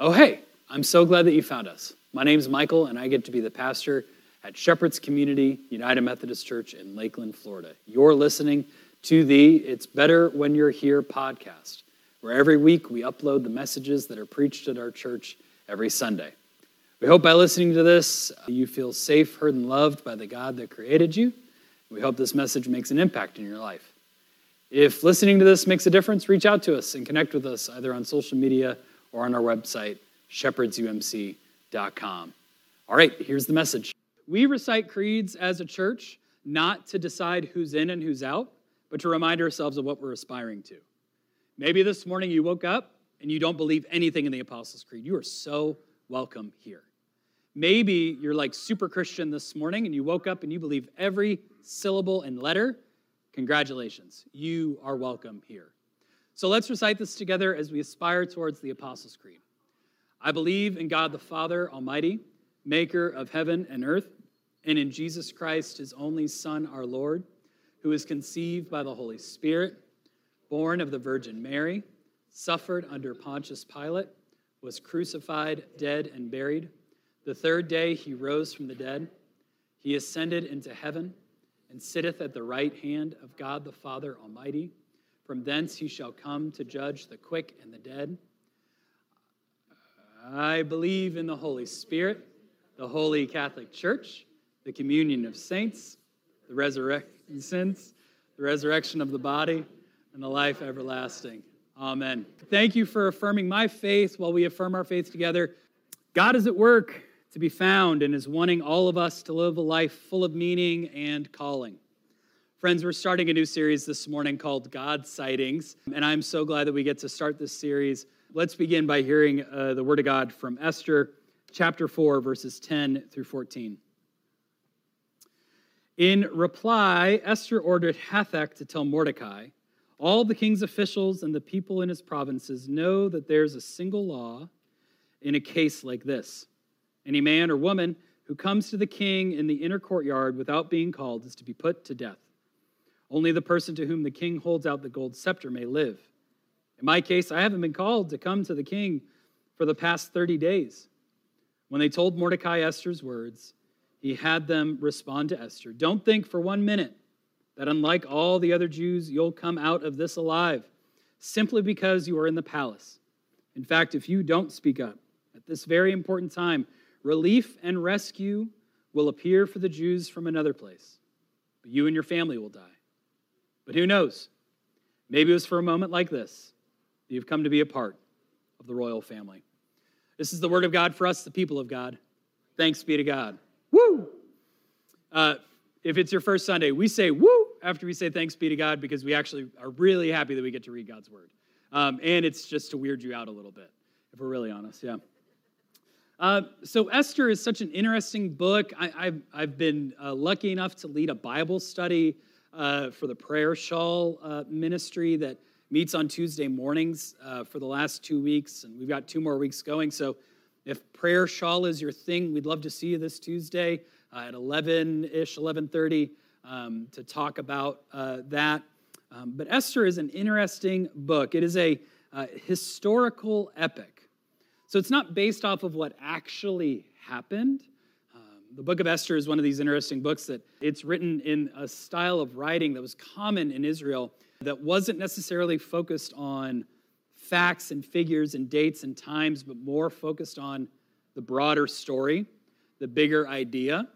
Oh, hey, I'm so glad that you found us. My name's Michael, and I get to be the pastor at Shepherd's Community United Methodist Church in Lakeland, Florida. You're listening to the It's Better When You're Here podcast, where every week we upload the messages that are preached at our church every Sunday. We hope by listening to this, you feel safe, heard, and loved by the God that created you. We hope this message makes an impact in your life. If listening to this makes a difference, reach out to us and connect with us either on social media or on our website, shepherdsumc.com. All right, here's the message. We recite creeds as a church not to decide who's in and who's out, but to remind ourselves of what we're aspiring to. Maybe this morning you woke up and you don't believe anything in the Apostles' Creed. You are so welcome here. Maybe you're like super Christian this morning and you woke up and you believe every syllable and letter. Congratulations, you are welcome here. So let's recite this together as we aspire towards the Apostles' Creed. I believe in God the Father Almighty, maker of heaven and earth, and in Jesus Christ, his only Son, our Lord, who was conceived by the Holy Spirit, born of the Virgin Mary, suffered under Pontius Pilate, was crucified, dead, and buried. The third day he rose from the dead. He ascended into heaven and sitteth at the right hand of God the Father Almighty. From thence he shall come to judge the quick and the dead. I believe in the Holy Spirit, the holy Catholic Church, the communion of saints, the resurrection sins, the resurrection of the body, and the life everlasting. Amen. Thank you for affirming my faith while we affirm our faith together. God is at work to be found and is wanting all of us to live a life full of meaning and calling. Friends, we're starting a new series this morning called God Sightings, and I'm so glad that we get to start this series. Let's begin by hearing uh, the Word of God from Esther chapter 4, verses 10 through 14. In reply, Esther ordered Hathach to tell Mordecai, All the king's officials and the people in his provinces know that there's a single law in a case like this. Any man or woman who comes to the king in the inner courtyard without being called is to be put to death. Only the person to whom the king holds out the gold scepter may live. In my case, I haven't been called to come to the king for the past 30 days. When they told Mordecai Esther's words, he had them respond to Esther Don't think for one minute that, unlike all the other Jews, you'll come out of this alive simply because you are in the palace. In fact, if you don't speak up at this very important time, relief and rescue will appear for the Jews from another place, but you and your family will die. But who knows? Maybe it was for a moment like this that you've come to be a part of the royal family. This is the word of God for us, the people of God. Thanks be to God. Woo! Uh, if it's your first Sunday, we say woo after we say thanks be to God because we actually are really happy that we get to read God's word. Um, and it's just to weird you out a little bit, if we're really honest, yeah. Uh, so, Esther is such an interesting book. I, have been uh, lucky enough to lead a Bible study uh, for the Prayer Shawl uh, ministry that meets on Tuesday mornings uh, for the last two weeks, and we've got two more weeks going. So if Prayer Shawl is your thing, we'd love to see you this Tuesday uh, at 11-ish, 11.30 um, to talk about uh, that. Um, but Esther is an interesting book. It is a uh, historical epic. So it's not based off of what actually happened, the book of Esther is one of these interesting books that it's written in a style of writing that was common in Israel that wasn't necessarily focused on facts and figures and dates and times, but more focused on the broader story, the bigger idea.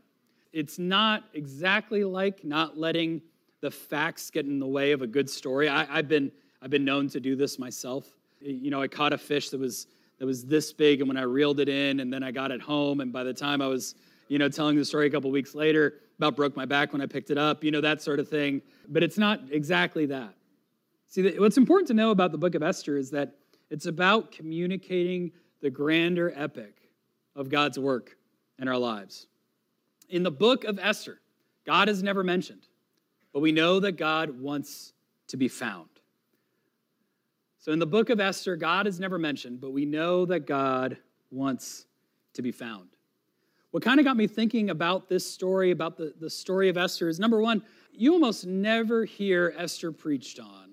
It's not exactly like not letting the facts get in the way of a good story. I, have been I've been known to do this myself. You know, I caught a fish that was that was this big, and when I reeled it in, and then I got it home, and by the time I was you know, telling the story a couple weeks later about broke my back when I picked it up, you know, that sort of thing. But it's not exactly that. See, what's important to know about the book of Esther is that it's about communicating the grander epic of God's work in our lives. In the book of Esther, God is never mentioned, but we know that God wants to be found. So in the book of Esther, God is never mentioned, but we know that God wants to be found. What kind of got me thinking about this story, about the, the story of Esther, is number one, you almost never hear Esther preached on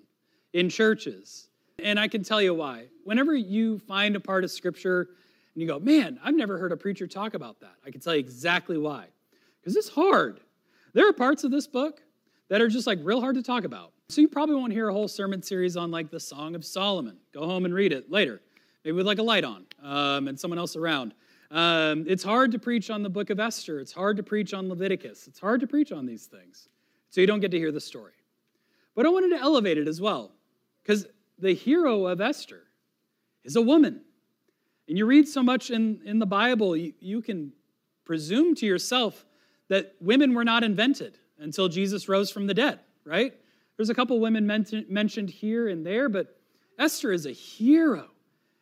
in churches. And I can tell you why. Whenever you find a part of Scripture and you go, man, I've never heard a preacher talk about that, I can tell you exactly why. Because it's hard. There are parts of this book that are just like real hard to talk about. So you probably won't hear a whole sermon series on like the Song of Solomon. Go home and read it later, maybe with like a light on um, and someone else around. Um, it's hard to preach on the book of Esther. It's hard to preach on Leviticus. It's hard to preach on these things. So you don't get to hear the story. But I wanted to elevate it as well, because the hero of Esther is a woman. And you read so much in, in the Bible, you, you can presume to yourself that women were not invented until Jesus rose from the dead, right? There's a couple women mentioned here and there, but Esther is a hero.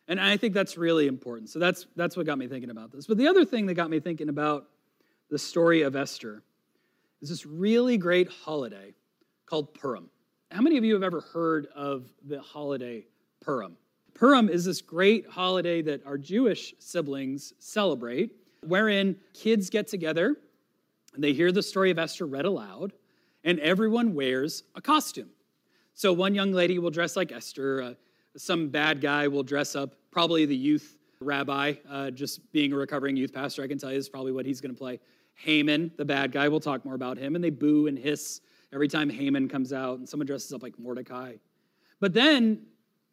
And I think that's really important. So that's, that's what got me thinking about this. But the other thing that got me thinking about the story of Esther is this really great holiday called Purim. How many of you have ever heard of the holiday Purim? Purim is this great holiday that our Jewish siblings celebrate, wherein kids get together and they hear the story of Esther read aloud, and everyone wears a costume. So one young lady will dress like Esther, uh, some bad guy will dress up, probably the youth rabbi, uh, just being a recovering youth pastor, I can tell you is probably what he's going to play. Haman, the bad guy, we'll talk more about him, and they boo and hiss every time Haman comes out, and someone dresses up like Mordecai. But then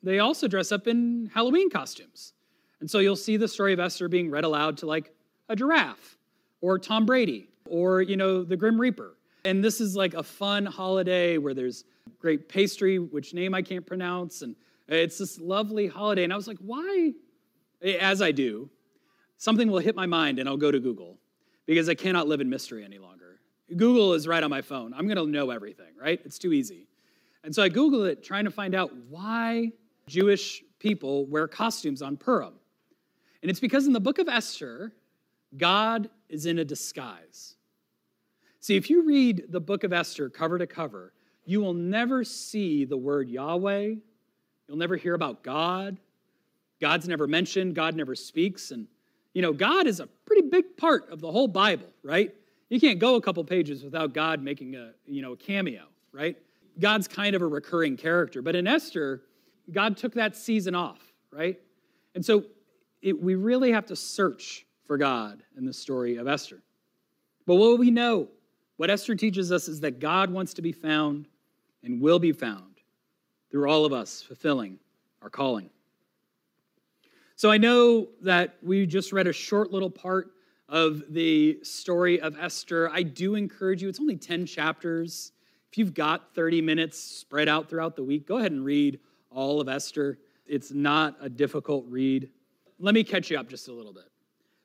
they also dress up in Halloween costumes. And so you'll see the story of Esther being read aloud to like a giraffe or Tom Brady or, you know, the Grim Reaper. And this is like a fun holiday where there's great pastry, which name I can't pronounce. And it's this lovely holiday. And I was like, why? As I do, something will hit my mind and I'll go to Google because I cannot live in mystery any longer. Google is right on my phone. I'm going to know everything, right? It's too easy. And so I Googled it trying to find out why Jewish people wear costumes on Purim. And it's because in the book of Esther, God is in a disguise. See, if you read the book of Esther cover to cover, you will never see the word Yahweh. You'll never hear about God. God's never mentioned, God never speaks. And, you know, God is a pretty big part of the whole Bible, right? You can't go a couple pages without God making a, you know, a cameo, right? God's kind of a recurring character. But in Esther, God took that season off, right? And so it, we really have to search for God in the story of Esther. But what we know, what Esther teaches us is that God wants to be found and will be found through all of us fulfilling our calling. So I know that we just read a short little part of the story of Esther. I do encourage you, it's only 10 chapters. If you've got 30 minutes spread out throughout the week, go ahead and read all of Esther. It's not a difficult read. Let me catch you up just a little bit.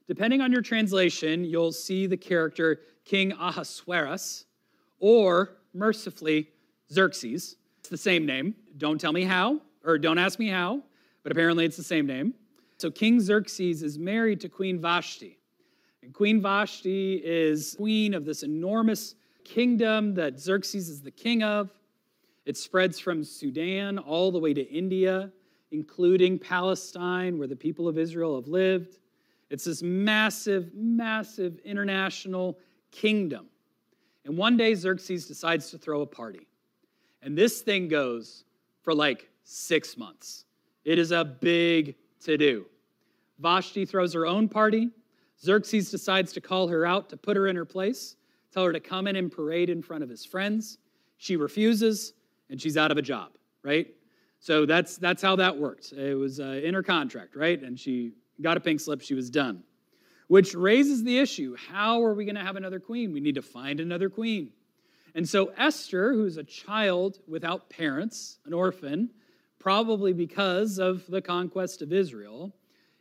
Depending on your translation, you'll see the character King Ahasuerus, or mercifully, Xerxes. The same name. Don't tell me how, or don't ask me how, but apparently it's the same name. So King Xerxes is married to Queen Vashti. And Queen Vashti is queen of this enormous kingdom that Xerxes is the king of. It spreads from Sudan all the way to India, including Palestine, where the people of Israel have lived. It's this massive, massive international kingdom. And one day, Xerxes decides to throw a party. And this thing goes for like six months. It is a big to do. Vashti throws her own party. Xerxes decides to call her out to put her in her place, tell her to come in and parade in front of his friends. She refuses, and she's out of a job, right? So that's, that's how that worked. It was uh, in her contract, right? And she got a pink slip, she was done. Which raises the issue how are we going to have another queen? We need to find another queen. And so Esther, who's a child without parents, an orphan, probably because of the conquest of Israel,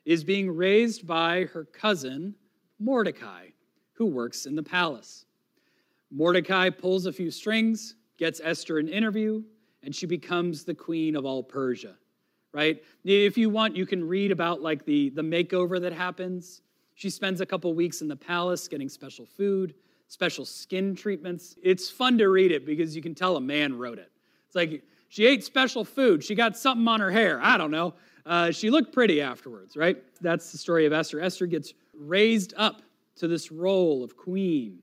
is being raised by her cousin, Mordecai, who works in the palace. Mordecai pulls a few strings, gets Esther an interview, and she becomes the queen of all Persia right? If you want, you can read about like the, the makeover that happens. She spends a couple weeks in the palace getting special food, special skin treatments. It's fun to read it because you can tell a man wrote it. It's like she ate special food, she got something on her hair. I don't know. Uh, she looked pretty afterwards, right? That's the story of Esther. Esther gets raised up to this role of queen,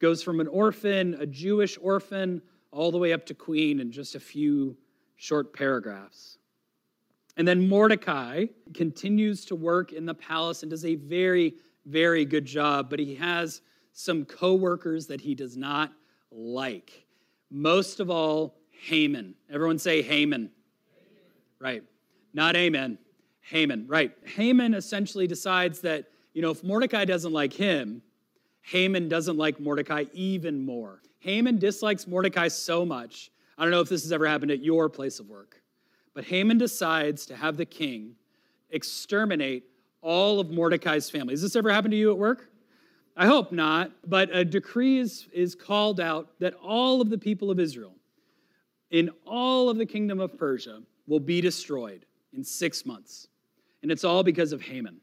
goes from an orphan, a Jewish orphan, all the way up to queen in just a few short paragraphs. And then Mordecai continues to work in the palace and does a very, very good job, but he has some coworkers that he does not like. Most of all, Haman. Everyone say Haman. Right. Not amen. Haman. Right. Haman essentially decides that, you know, if Mordecai doesn't like him, Haman doesn't like Mordecai even more. Haman dislikes Mordecai so much. I don't know if this has ever happened at your place of work, but Haman decides to have the king exterminate all of Mordecai's family. Has this ever happened to you at work? I hope not, but a decree is, is called out that all of the people of Israel in all of the kingdom of Persia will be destroyed in six months. And it's all because of Haman.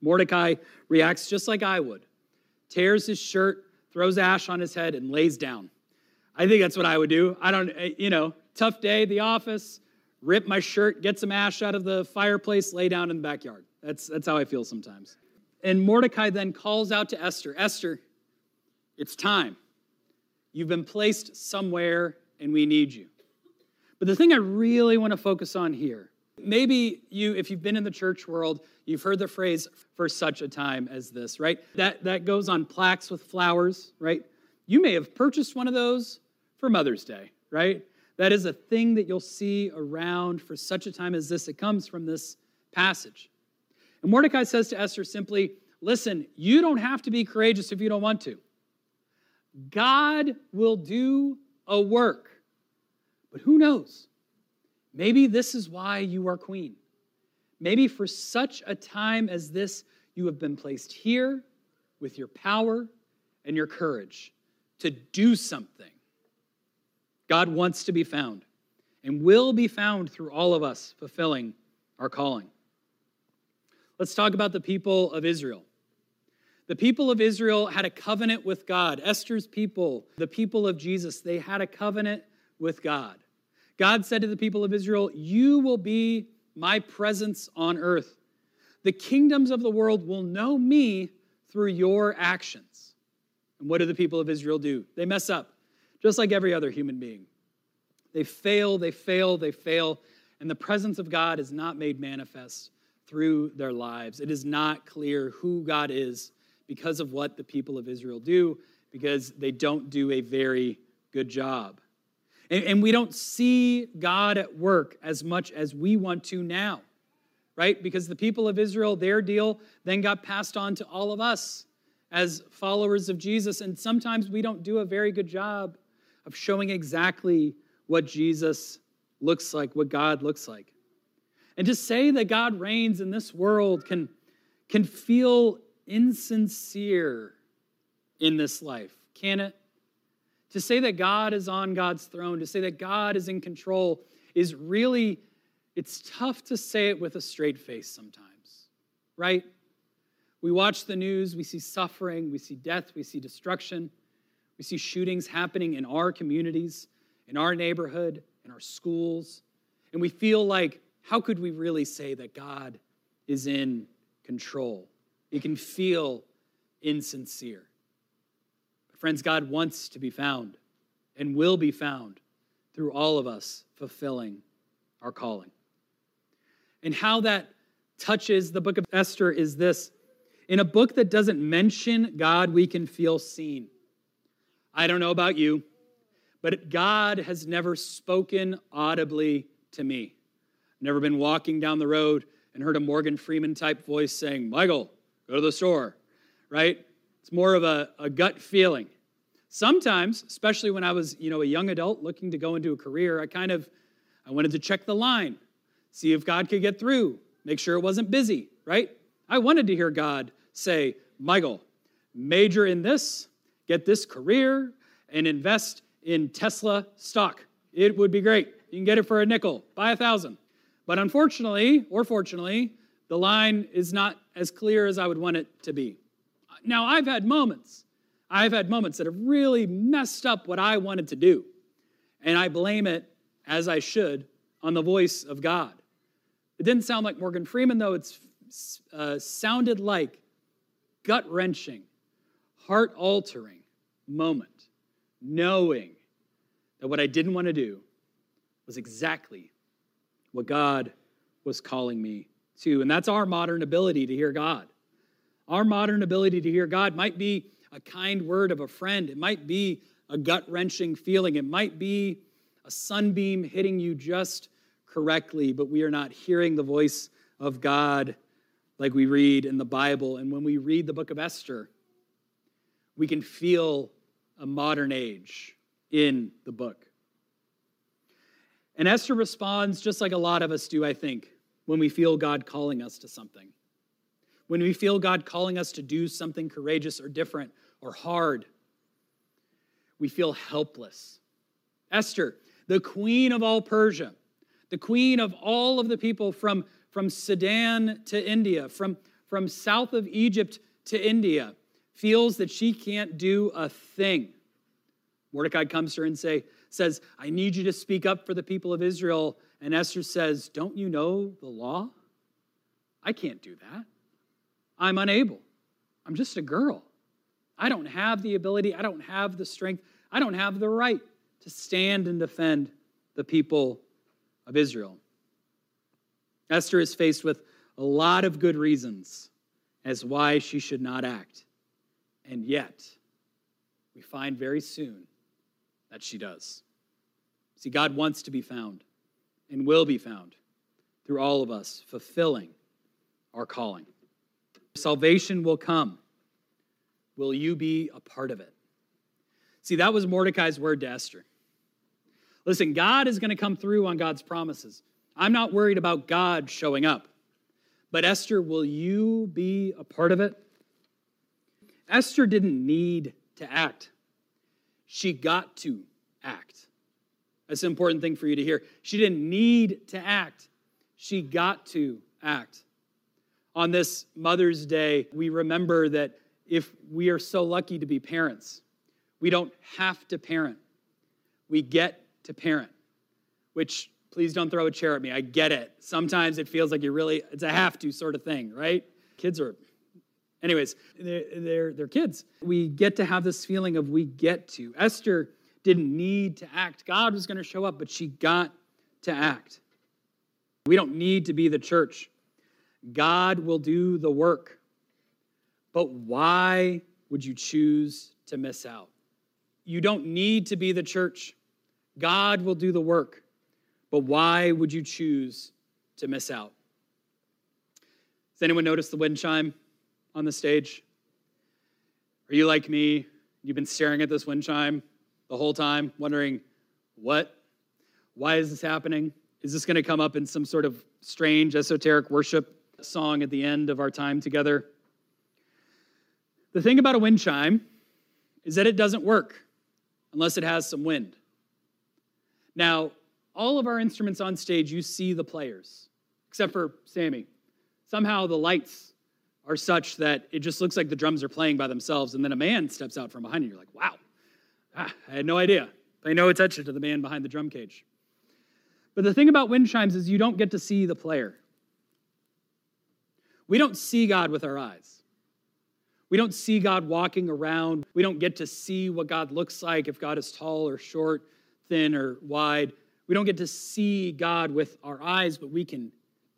Mordecai reacts just like I would tears his shirt, throws ash on his head, and lays down. I think that's what I would do. I don't, eh, you know, tough day at the office, rip my shirt, get some ash out of the fireplace, lay down in the backyard. That's, that's how I feel sometimes. And Mordecai then calls out to Esther Esther, it's time. You've been placed somewhere and we need you. But the thing I really want to focus on here, maybe you, if you've been in the church world, you've heard the phrase for such a time as this, right? That, that goes on plaques with flowers, right? You may have purchased one of those for Mother's Day, right? That is a thing that you'll see around for such a time as this. It comes from this passage. And Mordecai says to Esther simply, Listen, you don't have to be courageous if you don't want to. God will do a work. But who knows? Maybe this is why you are queen. Maybe for such a time as this, you have been placed here with your power and your courage to do something. God wants to be found and will be found through all of us fulfilling our calling. Let's talk about the people of Israel. The people of Israel had a covenant with God. Esther's people, the people of Jesus, they had a covenant with God. God said to the people of Israel, You will be my presence on earth. The kingdoms of the world will know me through your actions. And what do the people of Israel do? They mess up, just like every other human being. They fail, they fail, they fail, and the presence of God is not made manifest through their lives. It is not clear who God is because of what the people of Israel do, because they don't do a very good job. And, and we don't see God at work as much as we want to now, right? Because the people of Israel, their deal then got passed on to all of us as followers of Jesus. And sometimes we don't do a very good job of showing exactly what Jesus looks like, what God looks like. And to say that God reigns in this world can, can feel insincere in this life, can it? To say that God is on God's throne, to say that God is in control, is really, it's tough to say it with a straight face sometimes, right? We watch the news, we see suffering, we see death, we see destruction, we see shootings happening in our communities, in our neighborhood, in our schools, and we feel like how could we really say that God is in control? It can feel insincere. But friends, God wants to be found and will be found through all of us fulfilling our calling. And how that touches the book of Esther is this in a book that doesn't mention God, we can feel seen. I don't know about you, but God has never spoken audibly to me. Never been walking down the road and heard a Morgan Freeman type voice saying, Michael, go to the store, right? It's more of a, a gut feeling. Sometimes, especially when I was, you know, a young adult looking to go into a career, I kind of I wanted to check the line, see if God could get through, make sure it wasn't busy, right? I wanted to hear God say, Michael, major in this, get this career, and invest in Tesla stock. It would be great. You can get it for a nickel, buy a thousand. But unfortunately, or fortunately, the line is not as clear as I would want it to be. Now, I've had moments. I've had moments that have really messed up what I wanted to do. And I blame it, as I should, on the voice of God. It didn't sound like Morgan Freeman, though. It uh, sounded like gut wrenching, heart altering moment, knowing that what I didn't want to do was exactly what God was calling me to. And that's our modern ability to hear God. Our modern ability to hear God might be a kind word of a friend, it might be a gut wrenching feeling, it might be a sunbeam hitting you just correctly, but we are not hearing the voice of God like we read in the Bible. And when we read the book of Esther, we can feel a modern age in the book. And Esther responds just like a lot of us do, I think, when we feel God calling us to something. When we feel God calling us to do something courageous or different or hard, we feel helpless. Esther, the queen of all Persia, the queen of all of the people from, from Sudan to India, from, from south of Egypt to India, feels that she can't do a thing. Mordecai comes to her and say, says, I need you to speak up for the people of Israel. And Esther says, Don't you know the law? I can't do that. I'm unable. I'm just a girl. I don't have the ability, I don't have the strength, I don't have the right to stand and defend the people of Israel. Esther is faced with a lot of good reasons as why she should not act. And yet, we find very soon that she does. See, God wants to be found and will be found through all of us, fulfilling our calling. Salvation will come. Will you be a part of it? See, that was Mordecai's word to Esther. Listen, God is going to come through on God's promises. I'm not worried about God showing up. But Esther, will you be a part of it? Esther didn't need to act, she got to act. That's an important thing for you to hear. She didn't need to act, she got to act. On this Mother's Day, we remember that if we are so lucky to be parents, we don't have to parent, we get to parent, which please don't throw a chair at me. I get it. Sometimes it feels like you really, it's a have to sort of thing, right? Kids are, anyways, they're, they're, they're kids. We get to have this feeling of we get to. Esther didn't need to act. God was going to show up, but she got to act. We don't need to be the church. God will do the work. But why would you choose to miss out? You don't need to be the church. God will do the work. But why would you choose to miss out? Does anyone notice the wind chime on the stage? Are you like me? You've been staring at this wind chime the whole time, wondering, what? Why is this happening? Is this going to come up in some sort of strange esoteric worship song at the end of our time together? The thing about a wind chime is that it doesn't work unless it has some wind. Now, all of our instruments on stage, you see the players, except for Sammy. Somehow the lights are such that it just looks like the drums are playing by themselves, and then a man steps out from behind and You're like, wow, ah, I had no idea. Pay no attention to the man behind the drum cage. But the thing about wind chimes is you don't get to see the player. We don't see God with our eyes. We don't see God walking around. We don't get to see what God looks like, if God is tall or short, thin or wide. We don't get to see God with our eyes, but we can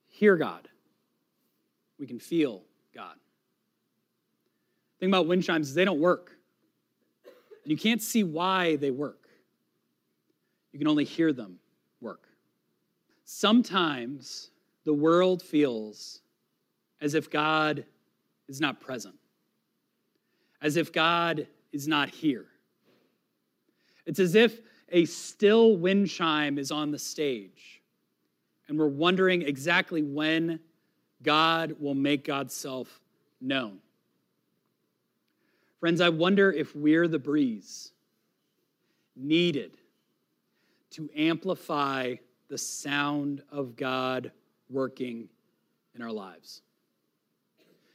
hear God. We can feel God. The thing about wind chimes is they don't work. And you can't see why they work. You can only hear them work. Sometimes the world feels as if God is not present, as if God is not here. It's as if a still wind chime is on the stage, and we're wondering exactly when God will make God's self known. Friends, I wonder if we're the breeze needed to amplify the sound of God working in our lives.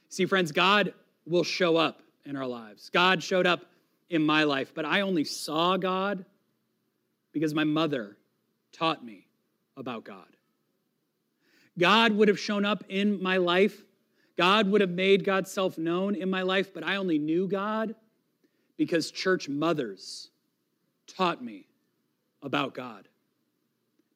See, friends, God will show up in our lives. God showed up in my life, but I only saw God because my mother taught me about God. God would have shown up in my life. God would have made God's self known in my life, but I only knew God because church mothers taught me about God.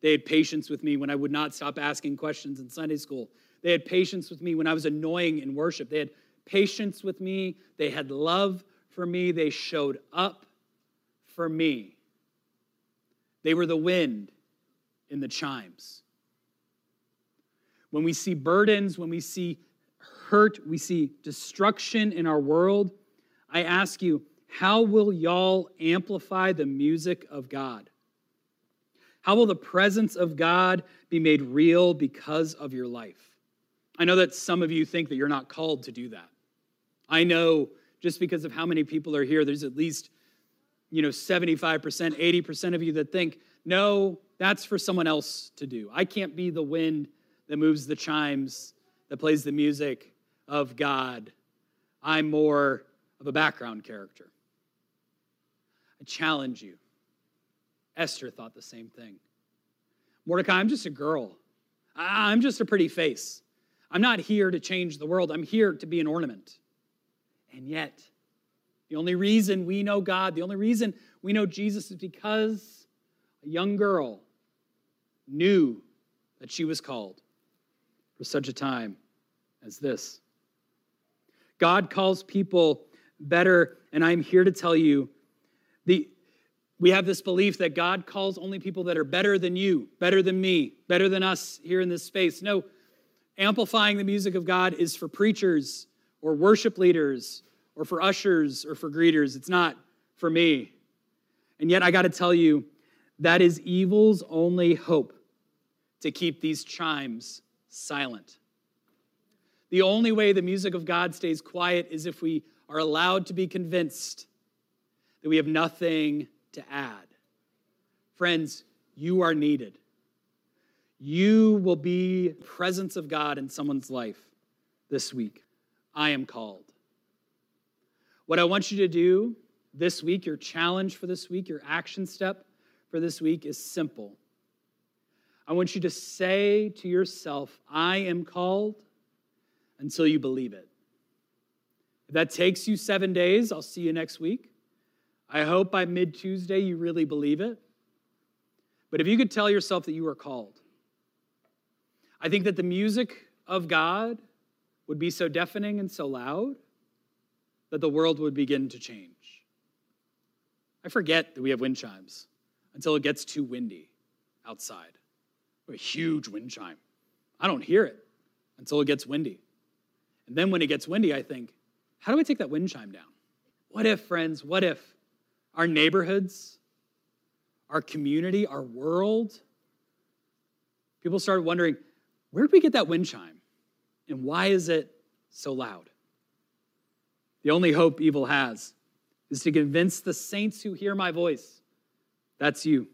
They had patience with me when I would not stop asking questions in Sunday school. They had patience with me when I was annoying in worship. They had patience with me. They had love for me. They showed up for me. They were the wind in the chimes. When we see burdens, when we see hurt, we see destruction in our world, I ask you, how will y'all amplify the music of God? How will the presence of God be made real because of your life? I know that some of you think that you're not called to do that. I know just because of how many people are here, there's at least, you know, 75%, 80% of you that think, no, that's for someone else to do. I can't be the wind that moves the chimes, that plays the music of God. I'm more of a background character. I challenge you. Esther thought the same thing. Mordecai, I'm just a girl. I'm just a pretty face. I'm not here to change the world. I'm here to be an ornament. And yet, the only reason we know God, the only reason we know Jesus is because a young girl knew that she was called for such a time as this. God calls people better, and I'm here to tell you the, we have this belief that God calls only people that are better than you, better than me, better than us here in this space. No, amplifying the music of God is for preachers or worship leaders or for ushers or for greeters. It's not for me. And yet, I got to tell you, that is evil's only hope to keep these chimes silent. The only way the music of God stays quiet is if we are allowed to be convinced that we have nothing to add. Friends, you are needed. You will be presence of God in someone's life this week. I am called. What I want you to do this week, your challenge for this week, your action step for this week is simple. I want you to say to yourself, I am called until you believe it. If that takes you seven days, I'll see you next week. I hope by mid Tuesday you really believe it. But if you could tell yourself that you are called, I think that the music of God would be so deafening and so loud that the world would begin to change. I forget that we have wind chimes until it gets too windy outside. A huge wind chime. I don't hear it until it gets windy. And then when it gets windy, I think, how do I take that wind chime down? What if, friends, what if our neighborhoods, our community, our world, people started wondering, where did we get that wind chime? And why is it so loud? The only hope evil has is to convince the saints who hear my voice, that's you,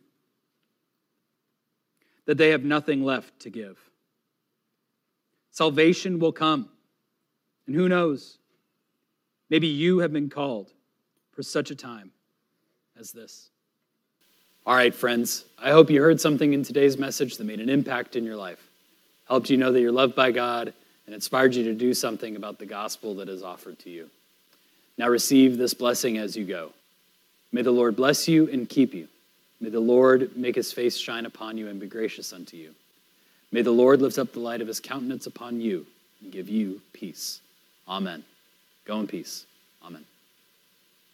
that they have nothing left to give. Salvation will come. And who knows? Maybe you have been called for such a time as this. All right, friends, I hope you heard something in today's message that made an impact in your life, helped you know that you're loved by God, and inspired you to do something about the gospel that is offered to you. Now receive this blessing as you go. May the Lord bless you and keep you. May the Lord make his face shine upon you and be gracious unto you. May the Lord lift up the light of his countenance upon you and give you peace. Amen. Go in peace. Amen.